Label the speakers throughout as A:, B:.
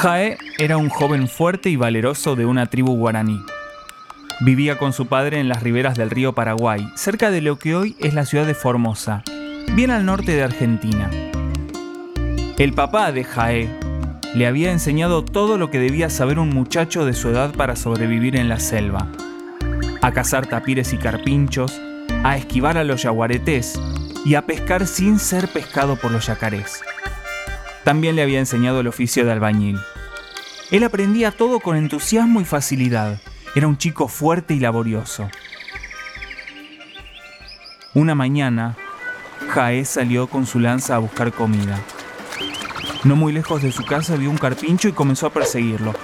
A: Jae era un joven fuerte y valeroso de una tribu guaraní. Vivía con su padre en las riberas del río Paraguay, cerca de lo que hoy es la ciudad de Formosa, bien al norte de Argentina. El papá de Jae le había enseñado todo lo que debía saber un muchacho de su edad para sobrevivir en la selva. A cazar tapires y carpinchos, a esquivar a los yaguaretés y a pescar sin ser pescado por los yacarés. También le había enseñado el oficio de albañil. Él aprendía todo con entusiasmo y facilidad. Era un chico fuerte y laborioso. Una mañana, Jaé salió con su lanza a buscar comida. No muy lejos de su casa vio un carpincho y comenzó a perseguirlo.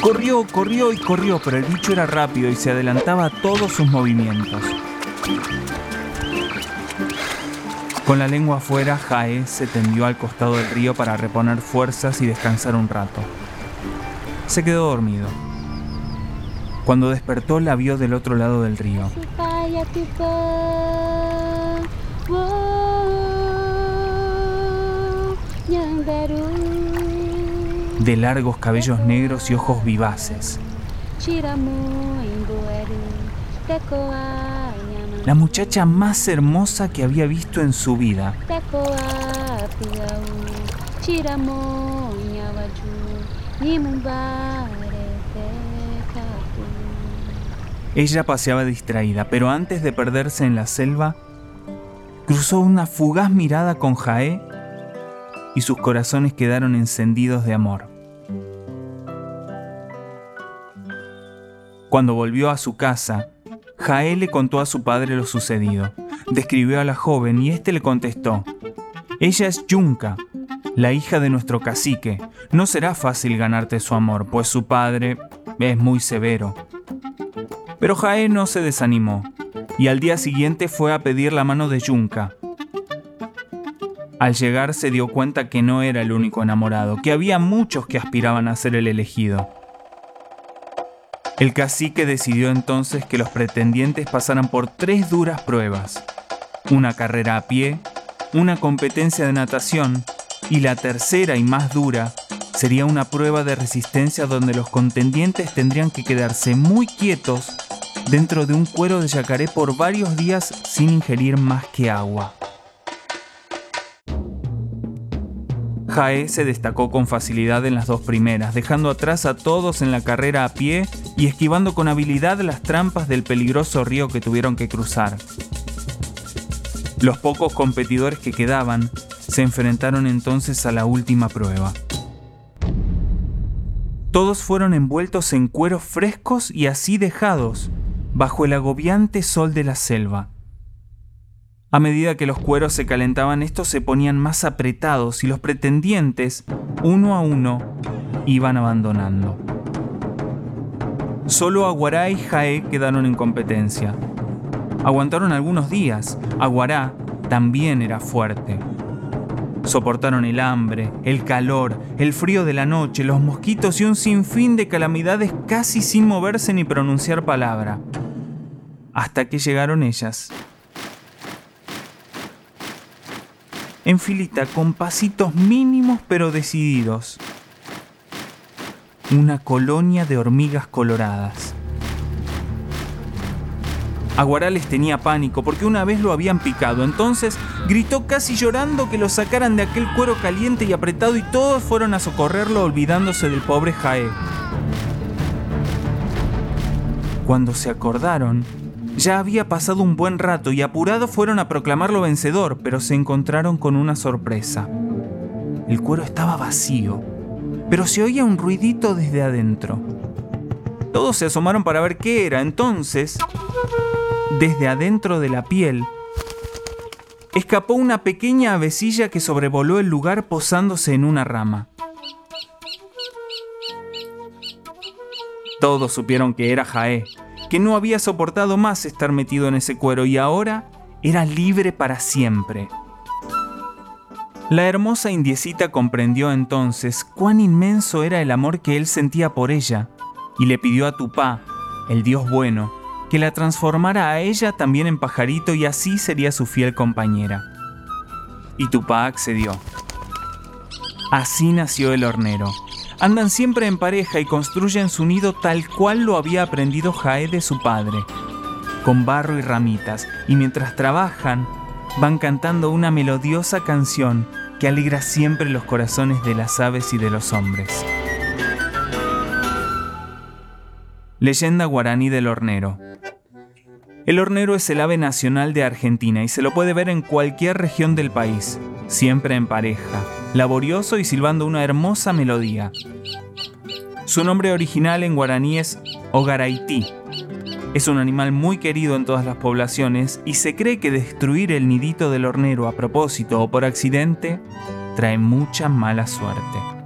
A: Corrió, corrió y corrió, pero el bicho era rápido y se adelantaba a todos sus movimientos. Con la lengua afuera, Jae se tendió al costado del río para reponer fuerzas y descansar un rato. Se quedó dormido. Cuando despertó la vio del otro lado del río. De largos cabellos negros y ojos vivaces la muchacha más hermosa que había visto en su vida. Ella paseaba distraída, pero antes de perderse en la selva, cruzó una fugaz mirada con Jaé y sus corazones quedaron encendidos de amor. Cuando volvió a su casa, Jaé le contó a su padre lo sucedido. Describió a la joven y éste le contestó, Ella es Yunca, la hija de nuestro cacique. No será fácil ganarte su amor, pues su padre es muy severo. Pero Jaé no se desanimó y al día siguiente fue a pedir la mano de Yunca. Al llegar se dio cuenta que no era el único enamorado, que había muchos que aspiraban a ser el elegido. El cacique decidió entonces que los pretendientes pasaran por tres duras pruebas. Una carrera a pie, una competencia de natación y la tercera y más dura sería una prueba de resistencia donde los contendientes tendrían que quedarse muy quietos dentro de un cuero de yacaré por varios días sin ingerir más que agua. Jae se destacó con facilidad en las dos primeras, dejando atrás a todos en la carrera a pie y esquivando con habilidad las trampas del peligroso río que tuvieron que cruzar. Los pocos competidores que quedaban se enfrentaron entonces a la última prueba. Todos fueron envueltos en cueros frescos y así dejados, bajo el agobiante sol de la selva. A medida que los cueros se calentaban, estos se ponían más apretados y los pretendientes, uno a uno, iban abandonando. Solo Aguará y Jaé quedaron en competencia. Aguantaron algunos días. Aguará también era fuerte. Soportaron el hambre, el calor, el frío de la noche, los mosquitos y un sinfín de calamidades casi sin moverse ni pronunciar palabra. Hasta que llegaron ellas. En filita con pasitos mínimos pero decididos. Una colonia de hormigas coloradas. Aguarales tenía pánico porque una vez lo habían picado, entonces gritó casi llorando que lo sacaran de aquel cuero caliente y apretado y todos fueron a socorrerlo olvidándose del pobre Jaé. Cuando se acordaron, ya había pasado un buen rato y apurados fueron a proclamarlo vencedor, pero se encontraron con una sorpresa. El cuero estaba vacío, pero se oía un ruidito desde adentro. Todos se asomaron para ver qué era. Entonces, desde adentro de la piel, escapó una pequeña avecilla que sobrevoló el lugar posándose en una rama. Todos supieron que era Jaé, que no había soportado más estar metido en ese cuero y ahora era libre para siempre. La hermosa indiecita comprendió entonces cuán inmenso era el amor que él sentía por ella y le pidió a Tupá, el dios bueno, que la transformara a ella también en pajarito y así sería su fiel compañera. Y Tupá accedió. Así nació el hornero. Andan siempre en pareja y construyen su nido tal cual lo había aprendido Jaé de su padre, con barro y ramitas, y mientras trabajan, van cantando una melodiosa canción que alegra siempre los corazones de las aves y de los hombres. Leyenda guaraní del hornero. El hornero es el ave nacional de Argentina y se lo puede ver en cualquier región del país, siempre en pareja, laborioso y silbando una hermosa melodía. Su nombre original en guaraní es Ogaraití. Es un animal muy querido en todas las poblaciones y se cree que destruir el nidito del hornero a propósito o por accidente trae mucha mala suerte.